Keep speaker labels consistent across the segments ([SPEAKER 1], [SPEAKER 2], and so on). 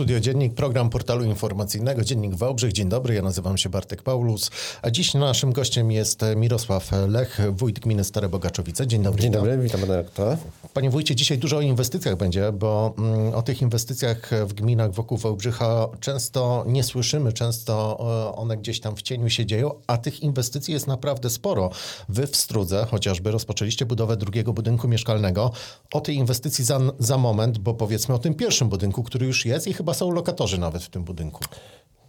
[SPEAKER 1] Studio Dziennik, program portalu informacyjnego Dziennik Wałbrzych. Dzień dobry, ja nazywam się Bartek Paulus, a dziś naszym gościem jest Mirosław Lech, wójt gminy Stare Bogaczowice. Dzień dobry.
[SPEAKER 2] Dzień dobry, witam pana rektora.
[SPEAKER 1] Panie wójcie, dzisiaj dużo o inwestycjach będzie, bo mm, o tych inwestycjach w gminach wokół Wałbrzycha często nie słyszymy, często e, one gdzieś tam w cieniu się dzieją, a tych inwestycji jest naprawdę sporo. Wy w Strudze chociażby rozpoczęliście budowę drugiego budynku mieszkalnego. O tej inwestycji za, za moment, bo powiedzmy o tym pierwszym budynku, który już jest i chyba są lokatorzy nawet w tym budynku.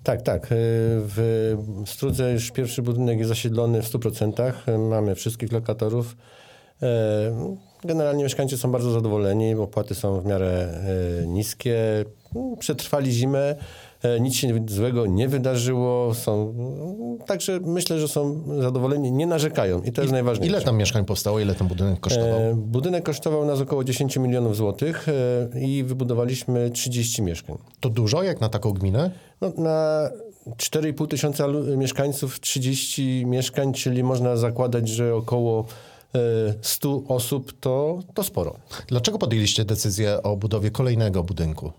[SPEAKER 2] Tak, tak. W Strudze już pierwszy budynek jest zasiedlony w 100%. Mamy wszystkich lokatorów. Generalnie mieszkańcy są bardzo zadowoleni, bo opłaty są w miarę niskie. Przetrwali zimę. E, nic się złego nie wydarzyło. Są, także myślę, że są zadowoleni, nie narzekają i to jest I, najważniejsze.
[SPEAKER 1] Ile tam mieszkań powstało, ile ten budynek kosztował? E,
[SPEAKER 2] budynek kosztował nas około 10 milionów złotych e, i wybudowaliśmy 30 mieszkań.
[SPEAKER 1] To dużo jak na taką gminę?
[SPEAKER 2] No, na 4,5 tysiąca mieszkańców 30 mieszkań, czyli można zakładać, że około 100 e, osób to, to sporo.
[SPEAKER 1] Dlaczego podjęliście decyzję o budowie kolejnego budynku?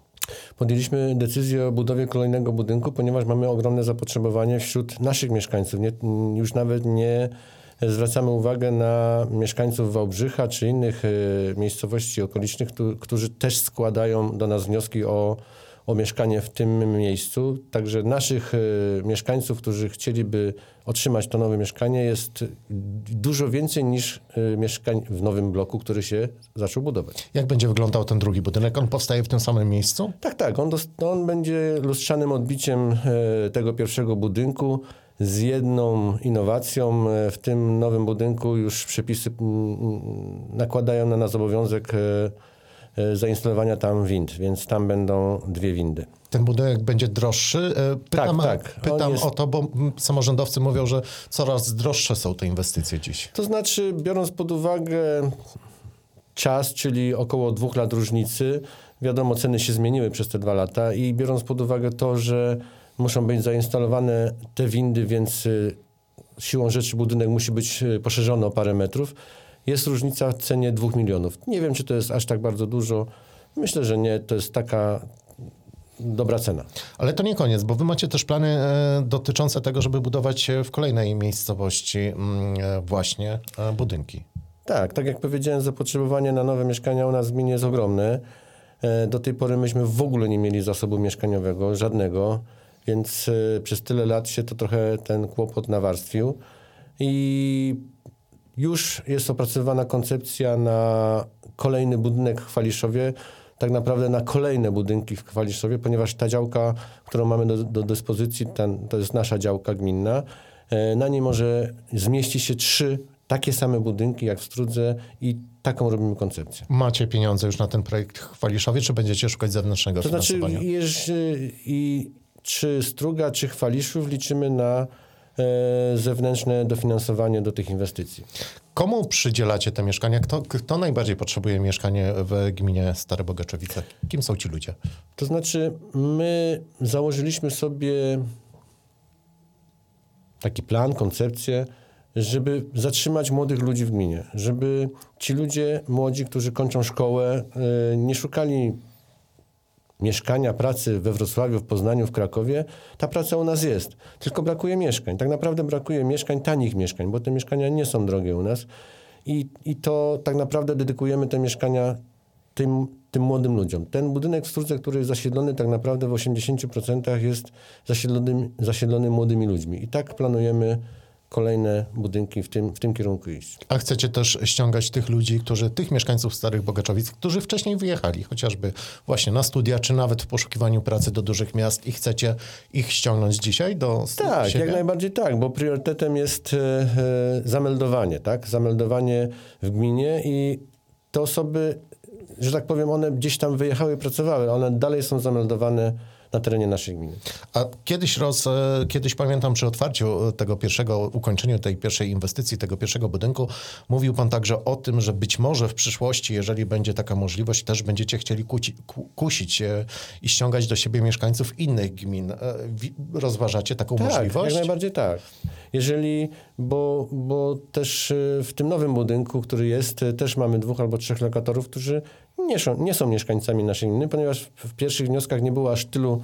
[SPEAKER 2] Podjęliśmy decyzję o budowie kolejnego budynku, ponieważ mamy ogromne zapotrzebowanie wśród naszych mieszkańców. Nie, już nawet nie zwracamy uwagę na mieszkańców Wałbrzycha czy innych y, miejscowości okolicznych, którzy też składają do nas wnioski o o mieszkanie w tym miejscu. Także naszych y, mieszkańców, którzy chcieliby otrzymać to nowe mieszkanie, jest dużo więcej niż y, mieszkań w nowym bloku, który się zaczął budować.
[SPEAKER 1] Jak będzie wyglądał ten drugi budynek? On powstaje w tym samym miejscu?
[SPEAKER 2] Tak, tak. On, on będzie lustrzanym odbiciem y, tego pierwszego budynku z jedną innowacją. W tym nowym budynku już przepisy nakładają na nas obowiązek E, zainstalowania tam wind, więc tam będą dwie windy.
[SPEAKER 1] Ten budynek będzie droższy? E, pytam, tak, tak. Pytam jest... o to, bo samorządowcy mówią, że coraz droższe są te inwestycje dziś.
[SPEAKER 2] To znaczy, biorąc pod uwagę czas, czyli około dwóch lat różnicy, wiadomo, ceny się zmieniły przez te dwa lata i biorąc pod uwagę to, że muszą być zainstalowane te windy, więc y, siłą rzeczy budynek musi być y, poszerzony o parę metrów, jest różnica w cenie 2 milionów. Nie wiem, czy to jest aż tak bardzo dużo. Myślę, że nie. To jest taka dobra cena.
[SPEAKER 1] Ale to nie koniec, bo wy macie też plany e, dotyczące tego, żeby budować w kolejnej miejscowości mm, e, właśnie e, budynki.
[SPEAKER 2] Tak, tak jak powiedziałem, zapotrzebowanie na nowe mieszkania u nas w gminie jest ogromne. Do tej pory myśmy w ogóle nie mieli zasobu mieszkaniowego, żadnego, więc przez tyle lat się to trochę ten kłopot nawarstwił. I już jest opracowana koncepcja na kolejny budynek w Chwaliszowie, tak naprawdę na kolejne budynki w Chwaliszowie, ponieważ ta działka, którą mamy do, do dyspozycji, ten, to jest nasza działka gminna, e, na niej może zmieści się trzy takie same budynki jak w Strudze i taką robimy koncepcję.
[SPEAKER 1] Macie pieniądze już na ten projekt w Chwaliszowie, czy będziecie szukać zewnętrznego
[SPEAKER 2] to znaczy,
[SPEAKER 1] finansowania?
[SPEAKER 2] To znaczy, i czy Struga, czy Chwaliszów liczymy na zewnętrzne dofinansowanie do tych inwestycji.
[SPEAKER 1] Komu przydzielacie te mieszkania? Kto, kto najbardziej potrzebuje mieszkanie w gminie Stare Bogaczowice? Kim są ci ludzie?
[SPEAKER 2] To znaczy, my założyliśmy sobie taki plan, koncepcję, żeby zatrzymać młodych ludzi w gminie, żeby ci ludzie młodzi, którzy kończą szkołę, e, nie szukali mieszkania, pracy we Wrocławiu, w Poznaniu, w Krakowie, ta praca u nas jest. Tylko brakuje mieszkań. Tak naprawdę brakuje mieszkań, tanich mieszkań, bo te mieszkania nie są drogie u nas. I, i to tak naprawdę dedykujemy te mieszkania tym, tym młodym ludziom. Ten budynek w Sturce, który jest zasiedlony tak naprawdę w 80% jest zasiedlony, zasiedlony młodymi ludźmi. I tak planujemy kolejne budynki w tym, w tym kierunku iść.
[SPEAKER 1] A chcecie też ściągać tych ludzi, którzy, tych mieszkańców Starych Bogaczowic, którzy wcześniej wyjechali, chociażby właśnie na studia, czy nawet w poszukiwaniu pracy do dużych miast i chcecie ich ściągnąć dzisiaj do
[SPEAKER 2] Tak, siebie? jak najbardziej tak, bo priorytetem jest e, e, zameldowanie, tak? Zameldowanie w gminie i te osoby, że tak powiem, one gdzieś tam wyjechały, pracowały, one dalej są zameldowane na terenie naszej gminy.
[SPEAKER 1] A kiedyś, roz, e, kiedyś pamiętam przy otwarciu tego pierwszego, ukończeniu tej pierwszej inwestycji, tego pierwszego budynku, mówił pan także o tym, że być może w przyszłości, jeżeli będzie taka możliwość, też będziecie chcieli kuci, ku, kusić e, i ściągać do siebie mieszkańców innych gmin. E, Rozważacie taką
[SPEAKER 2] Tak,
[SPEAKER 1] możliwość?
[SPEAKER 2] jak najbardziej tak. Jeżeli, bo, bo też w tym nowym budynku, który jest, też mamy dwóch albo trzech lokatorów, którzy nie są, nie są mieszkańcami naszej gminy, ponieważ w, pierwszych wnioskach nie było aż tylu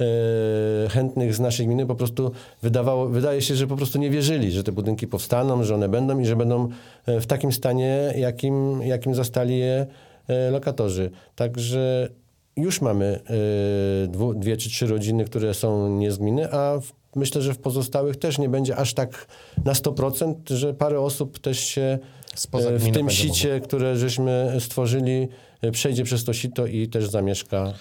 [SPEAKER 2] e, chętnych z naszej gminy, po prostu wydawało, wydaje się, że po prostu nie wierzyli, że te budynki powstaną, że one będą i że będą e, w takim stanie, jakim, jakim zastali je e, lokatorzy. Także już mamy dwu, dwie czy trzy rodziny, które są nie z gminy, a myślę, że w pozostałych też nie będzie aż tak na 100%, że parę osób też się
[SPEAKER 1] Spoza
[SPEAKER 2] e, w tym sicie, które żeśmy stworzyli, e, przejdzie przez to sito i też zamieszka e,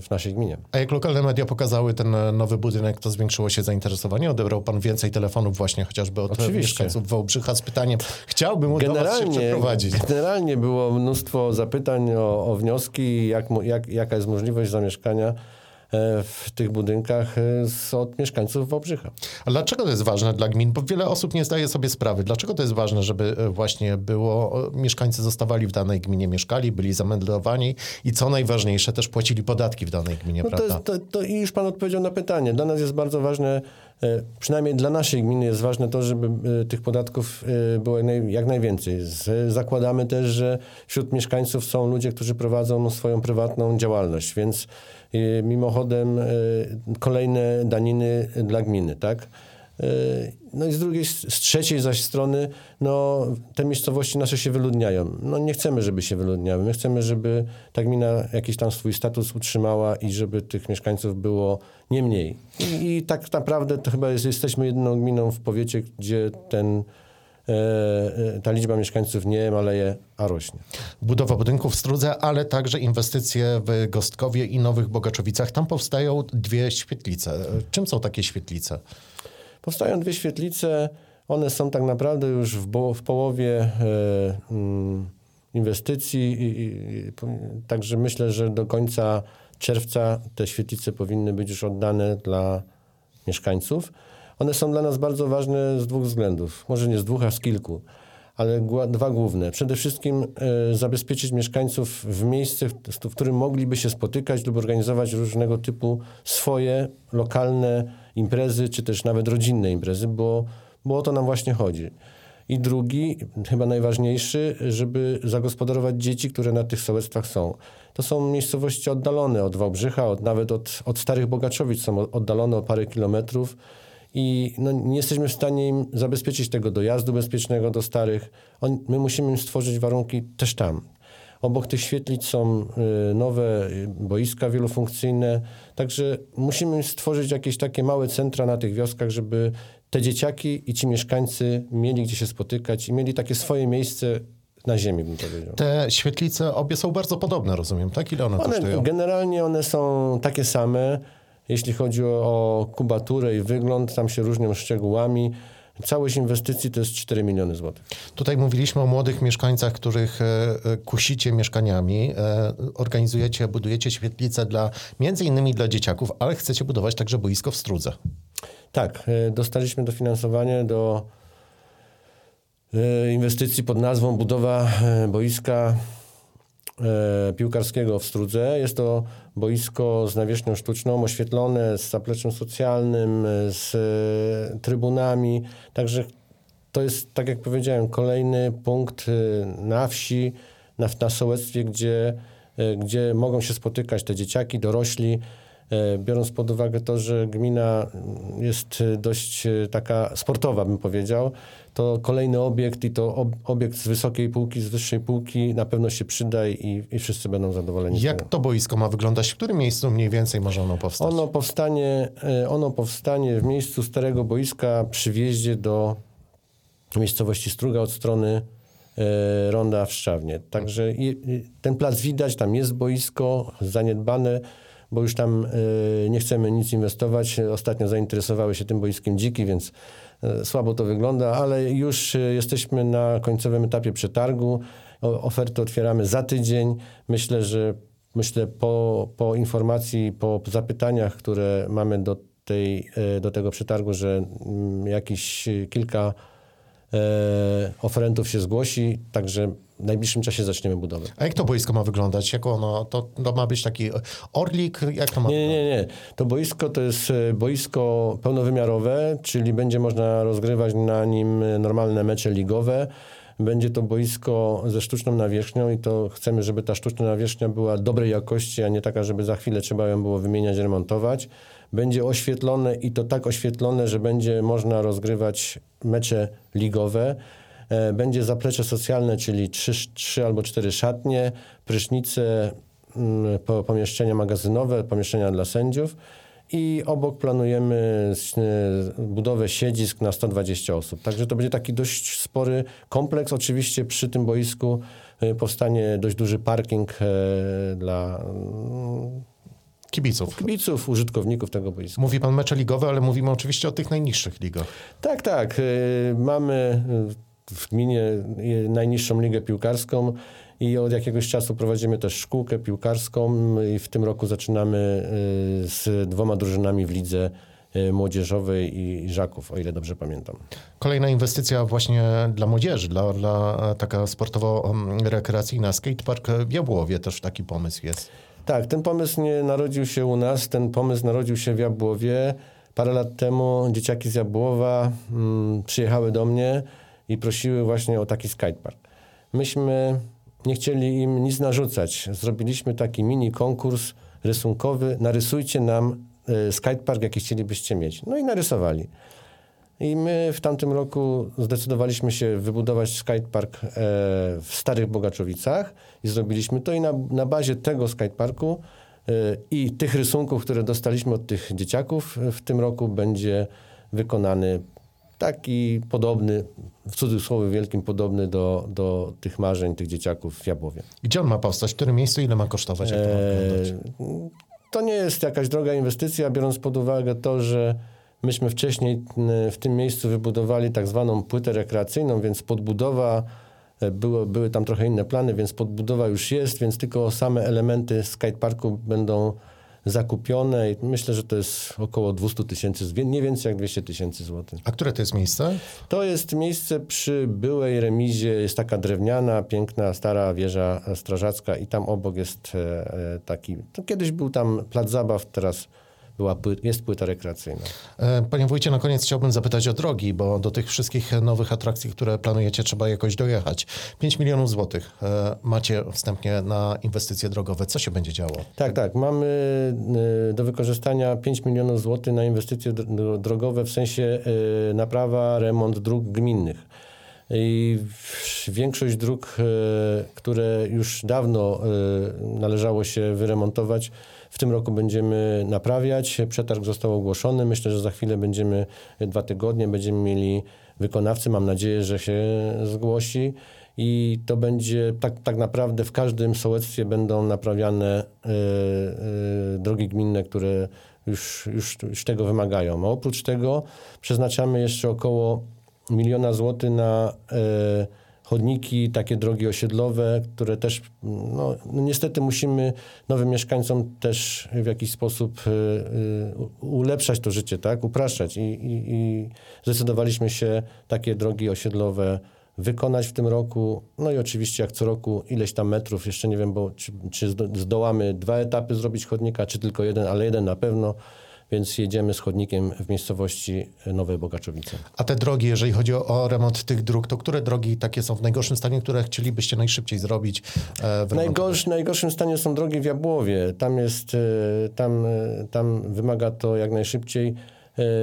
[SPEAKER 2] w naszej gminie.
[SPEAKER 1] A jak lokalne media pokazały ten e, nowy budynek, to zwiększyło się zainteresowanie? Odebrał pan więcej telefonów właśnie chociażby od
[SPEAKER 2] Oczywiście.
[SPEAKER 1] mieszkańców Wałbrzycha z pytaniem, chciałbym do was się
[SPEAKER 2] Generalnie,
[SPEAKER 1] przeprowadzić.
[SPEAKER 2] generalnie było mnóstwo zapytań o, o wnioski, jak, jak, jaka jest możliwość zamieszkania e, w tych budynkach e, od mieszkańców Wałbrzycha.
[SPEAKER 1] A dlaczego to jest ważne dla gmin? Bo wiele osób nie zdaje sobie sprawy. Dlaczego to jest ważne, żeby e, właśnie było, e, mieszkańcy zostawali w danej gminie, mieszkali, byli zameldowani i co najważniejsze, też płacili podatki w danej gminie,
[SPEAKER 2] No to,
[SPEAKER 1] prawda?
[SPEAKER 2] jest, to, to i już pan odpowiedział na pytanie. Dla nas jest bardzo ważne, e, przynajmniej dla naszej gminy jest ważne to, żeby e, tych podatków e, było jak, naj, jak najwięcej. Zakładamy też, że wśród mieszkańców są ludzie, którzy prowadzą swoją prywatną działalność, więc e, mimochodem e, kolejne daniny dla gminy, tak? E, No i z drugiej, z trzeciej zaś strony, no, te miejscowości nasze się wyludniają. No nie chcemy, żeby się wyludniały. My chcemy, żeby ta gmina jakiś tam swój status utrzymała i żeby tych mieszkańców było nie mniej. I, i tak naprawdę to chyba jest, jesteśmy jedyną gminą w powiecie, gdzie ten, ta liczba mieszkańców nie maleje, a rośnie.
[SPEAKER 1] Budowa budynków w Strudze, ale także inwestycje w Gostkowie i Nowych Bogaczowicach. Tam powstają dwie świetlice. E, Czym są takie świetlice?
[SPEAKER 2] Powstają dwie świetlice. One są tak naprawdę już w, w połowie e, mm, inwestycji. I, i, także myślę, że do końca czerwca te świetlice powinny być już oddane dla mieszkańców. One są dla nas bardzo ważne z dwóch względów. Może nie z dwóch, a z kilku. Ale dwa główne. Przede wszystkim e, zabezpieczyć mieszkańców w miejsce, w, w którym mogliby się spotykać lub organizować różnego typu swoje lokalne imprezy, czy też nawet rodzinne imprezy, bo, bo o to nam właśnie chodzi. I drugi, chyba najważniejszy, żeby zagospodarować dzieci, które na tych sołectwach są. To są miejscowości oddalone od Wałbrzycha, od, nawet od, od Starych Bogaczowic, są oddalone o parę kilometrów i no, nie jesteśmy w stanie im zabezpieczyć tego dojazdu bezpiecznego do starych. On, my musimy im stworzyć warunki też tam. Obok tych świetlic są y, nowe y, boiska wielofunkcyjne, także musimy im stworzyć jakieś takie małe centra na tych wioskach, żeby te dzieciaki i ci mieszkańcy mieli gdzie się spotykać i mieli takie swoje miejsce na ziemi, bym powiedział.
[SPEAKER 1] Te świetlice obie są bardzo podobne, rozumiem, tak? Ile one,
[SPEAKER 2] One,
[SPEAKER 1] kosztują?
[SPEAKER 2] generalnie one są takie same, jeśli chodzi o, kubaturę i wygląd, tam się różnią szczegółami. Całość inwestycji to jest 4 miliony złotych.
[SPEAKER 1] Tutaj mówiliśmy o młodych mieszkańcach, których e, e, kusicie mieszkaniami, e, organizujecie, budujecie świetlice dla, między innymi dla dzieciaków, ale chcecie budować także boisko w Strudze.
[SPEAKER 2] Tak, dostaliśmy dofinansowanie do inwestycji pod nazwą budowa boiska piłkarskiego w Strudze. Jest to boisko z nawierzchnią sztuczną, oświetlone, z zapleczem socjalnym, e, z e, trybunami. Także to jest, tak jak powiedziałem, kolejny punkt e, na wsi, na, na sołectwie, gdzie, e, gdzie mogą się spotykać te dzieciaki, dorośli. E, Biorąc pod uwagę to, że gmina jest e, dość e, taka sportowa, bym powiedział, to kolejny obiekt i to ob- obiekt z wysokiej półki, z wyższej półki na pewno się przyda i, i wszyscy będą zadowoleni.
[SPEAKER 1] Jak to boisko ma wyglądać? W którym miejscu mniej więcej może ono powstać?
[SPEAKER 2] Ono powstanie, ono powstanie w miejscu starego boiska przy wjeździe do miejscowości Struga od strony Ronda w Szczawnie. Także ten plac widać, tam jest boisko zaniedbane, bo już tam e, nie chcemy nic inwestować. Ostatnio zainteresowały się tym boiskiem dziki, więc e, słabo to wygląda, ale już e, jesteśmy na końcowym etapie przetargu. Ofertę otwieramy za tydzień. Myślę, że myślę, po, po informacji, po zapytaniach, które mamy do, tej, do tego przetargu, że mm, jakieś kilka oferentów się zgłosi, także w najbliższym czasie zaczniemy budowę.
[SPEAKER 1] A jak to boisko ma wyglądać? Jak ono, to, to ma być taki orlik? Jak to ma
[SPEAKER 2] Nie, nie, nie. To boisko to jest e, boisko pełnowymiarowe, czyli będzie można rozgrywać na nim normalne mecze ligowe. Będzie to boisko ze sztuczną nawierzchnią i to chcemy, żeby ta sztuczna nawierzchnia była dobrej jakości, a nie taka, żeby za chwilę trzeba ją było wymieniać, remontować. Będzie oświetlone i to tak oświetlone, że będzie można rozgrywać mecze ligowe. E, Będzie zaplecze socjalne, czyli trzy, trzy albo cztery szatnie, prysznice, mm, po- pomieszczenia magazynowe, pomieszczenia dla sędziów. I obok planujemy e, budowę siedzisk na 120 osób. Także to będzie taki dość spory kompleks. Oczywiście przy tym boisku e, powstanie dość duży parking dla mm,
[SPEAKER 1] Kibiców.
[SPEAKER 2] kibiców, użytkowników tego boiska.
[SPEAKER 1] Mówi pan mecze ligowe, ale mówimy oczywiście o tych najniższych ligach.
[SPEAKER 2] Tak, tak. Mamy w gminie najniższą ligę piłkarską i od jakiegoś czasu prowadzimy też szkółkę piłkarską i w tym roku zaczynamy y, z dwoma drużynami w lidze y, młodzieżowej i Żaków, o ile dobrze pamiętam.
[SPEAKER 1] Kolejna inwestycja właśnie dla młodzieży, dla, dla e, taka sportowo-rekreacyjna. Skatepark w Jabłowie też taki pomysł jest.
[SPEAKER 2] Tak, ten pomysł nie narodził się u nas, ten pomysł narodził się w Jabłowie. Parę lat temu dzieciaki z Jabłowa mm, przyjechały do mnie i prosiły właśnie o taki skatepark. Myśmy nie chcieli im nic narzucać. Zrobiliśmy taki mini konkurs rysunkowy. Narysujcie nam y, skatepark, jaki chcielibyście mieć. No i narysowali. I my w tamtym roku zdecydowaliśmy się wybudować skatepark e, w Starych Bogaczowicach i zrobiliśmy to i na, na bazie tego skateparku e, i tych rysunków, które dostaliśmy od tych dzieciaków, e, w tym roku będzie wykonany taki podobny, w cudzysłowie wielkim, podobny do, do tych marzeń tych dzieciaków w Jabłowie.
[SPEAKER 1] Gdzie on ma powstać? W którym miejscu? Ile ma kosztować? Jak to ma wyglądać?
[SPEAKER 2] E, To nie jest jakaś droga inwestycja, biorąc pod uwagę to, że myśmy wcześniej w tym miejscu wybudowali tak zwaną płytę rekreacyjną, więc podbudowa, e, było, były tam trochę inne plany, więc podbudowa już jest, więc tylko same elementy skateparku będą zakupione i myślę, że to jest około 200 tysięcy, nie więcej jak 200 tysięcy złotych.
[SPEAKER 1] A które to jest miejsce?
[SPEAKER 2] To jest miejsce przy byłej remizie, jest taka drewniana, piękna, stara wieża strażacka i tam obok jest e, e, taki, to kiedyś był tam plac zabaw, teraz była, jest płyta rekreacyjna.
[SPEAKER 1] E, Panie wójcie, na koniec chciałbym zapytać o drogi, bo do tych wszystkich nowych atrakcji, które planujecie, trzeba jakoś dojechać. 5 milionów złotych e, macie wstępnie na inwestycje drogowe. Co się będzie działo?
[SPEAKER 2] Tak, tak, mamy e, do wykorzystania 5 milionów złotych na inwestycje dr- drogowe, w sensie naprawa, remont dróg gminnych. I większość dróg, które już dawno należało się wyremontować, w tym roku będziemy naprawiać. Przetarg został ogłoszony. Myślę, że za chwilę będziemy, dwa tygodnie, będziemy mieli wykonawcy. Mam nadzieję, że się zgłosi. I to będzie tak, tak naprawdę w każdym sołectwie będą naprawiane e, e, drogi gminne, które już, już, już tego wymagają. A oprócz tego przeznaczamy jeszcze około miliona złotych na e, chodniki, takie drogi osiedlowe, które też, no, no niestety musimy nowym mieszkańcom też w jakiś sposób e, e, ulepszać to życie, tak, upraszczać. I, i, i zdecydowaliśmy się takie drogi osiedlowe wykonać w tym roku. No i oczywiście jak co roku ileś tam metrów, jeszcze nie wiem, bo czy, czy zdo- zdołamy dwa etapy zrobić chodnika, czy tylko jeden, ale jeden na pewno, więc jedziemy z chodnikiem w miejscowości Nowe Bogaczowice.
[SPEAKER 1] A te drogi, jeżeli chodzi o, remont tych dróg, to które drogi takie są w najgorszym stanie, które chcielibyście najszybciej zrobić? E, w
[SPEAKER 2] Najgorsz, najgorszym stanie są drogi w Jabłowie. Tam jest, e, tam, e, tam wymaga to jak najszybciej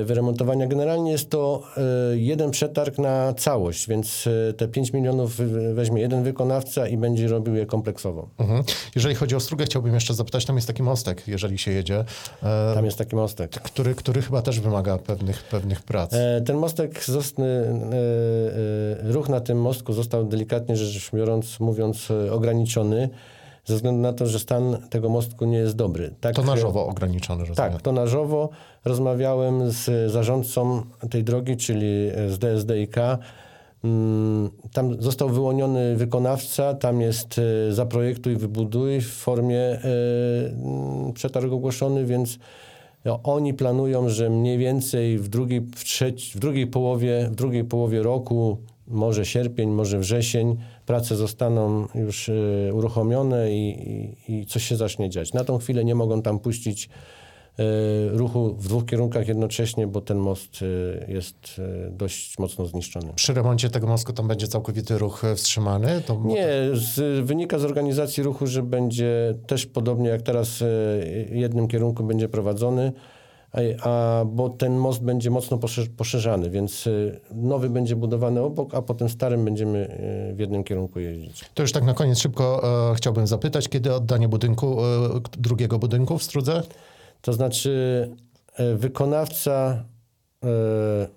[SPEAKER 2] wyremontowania. Generalnie jest to e, jeden przetarg na całość, więc e, te 5 milionów weźmie jeden wykonawca i będzie robił je kompleksowo.
[SPEAKER 1] Mhm. Jeżeli chodzi o Strugę, chciałbym jeszcze zapytać, tam jest taki mostek, jeżeli się jedzie, e,
[SPEAKER 2] Tam jest taki mostek.
[SPEAKER 1] który, który chyba też wymaga pewnych, pewnych prac.
[SPEAKER 2] E, Ten mostek, e, e, ruch na tym mostku został delikatnie rzecz biorąc, mówiąc, e, ograniczony ze względu na to, że stan tego mostku nie jest dobry. Tak,
[SPEAKER 1] Tonażowo ograniczony, rozumiem.
[SPEAKER 2] Tak, tonażowo. Rozmawiałem z zarządcą tej drogi, czyli z DSDIK. Mm, Tam został wyłoniony wykonawca, tam jest e, zaprojektuj, wybuduj w formie e, mm, przetarg ogłoszony, więc no, oni planują, że mniej więcej w drugiej, w, trzeci, w, drugiej połowie, w drugiej połowie roku, może sierpień, może wrzesień, prace zostaną już e, uruchomione i, i, i coś się zacznie dziać. Na tą chwilę nie mogą tam puścić e, ruchu w dwóch kierunkach jednocześnie, bo ten most e, jest dość mocno zniszczony.
[SPEAKER 1] Przy remoncie tego mostu tam będzie całkowity ruch e, wstrzymany? To
[SPEAKER 2] Nie, z, wynika z organizacji ruchu, że będzie też podobnie jak teraz e, jednym kierunku będzie prowadzony, a, bo ten most będzie mocno poszerz, poszerzany, więc e, nowy będzie budowany obok, a potem starym będziemy e, w jednym kierunku jeździć.
[SPEAKER 1] To już tak na koniec szybko e, chciałbym zapytać, kiedy oddanie budynku, e, drugiego budynku w Strudze?
[SPEAKER 2] To znaczy e, wykonawca e,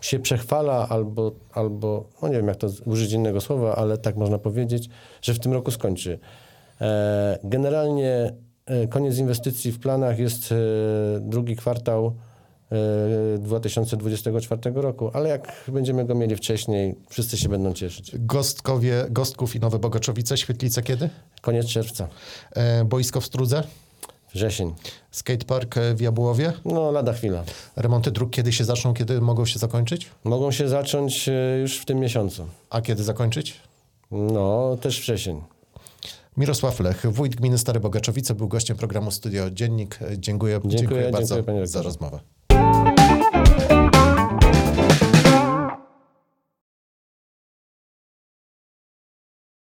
[SPEAKER 2] się przechwala albo, albo, no nie wiem jak to użyć innego słowa, ale tak można powiedzieć, że w tym roku skończy. E, Generalnie koniec inwestycji w planach jest e, drugi kwartał e, 2024 roku, ale jak będziemy go mieli wcześniej, wszyscy się będą cieszyć.
[SPEAKER 1] Gostkowie, Gostków i Nowe Bogaczowice, Świetlice kiedy?
[SPEAKER 2] Koniec czerwca,
[SPEAKER 1] E, Boisko w Strudze?
[SPEAKER 2] wrzesień,
[SPEAKER 1] Skatepark e, w Jabłowie?
[SPEAKER 2] no lada chwila.
[SPEAKER 1] Remonty dróg kiedy się zaczną, kiedy mogą się zakończyć?
[SPEAKER 2] Mogą się zacząć e, już w tym miesiącu.
[SPEAKER 1] A kiedy zakończyć?
[SPEAKER 2] No, też wrzesień.
[SPEAKER 1] Mirosław Lech, wójt gminy Stare Bogaczowice, był gościem programu Studio Dziennik. Dziękuję, dziękuję,
[SPEAKER 2] Dziękuję,
[SPEAKER 1] bardzo
[SPEAKER 2] dziękuję,
[SPEAKER 1] za rozmowę.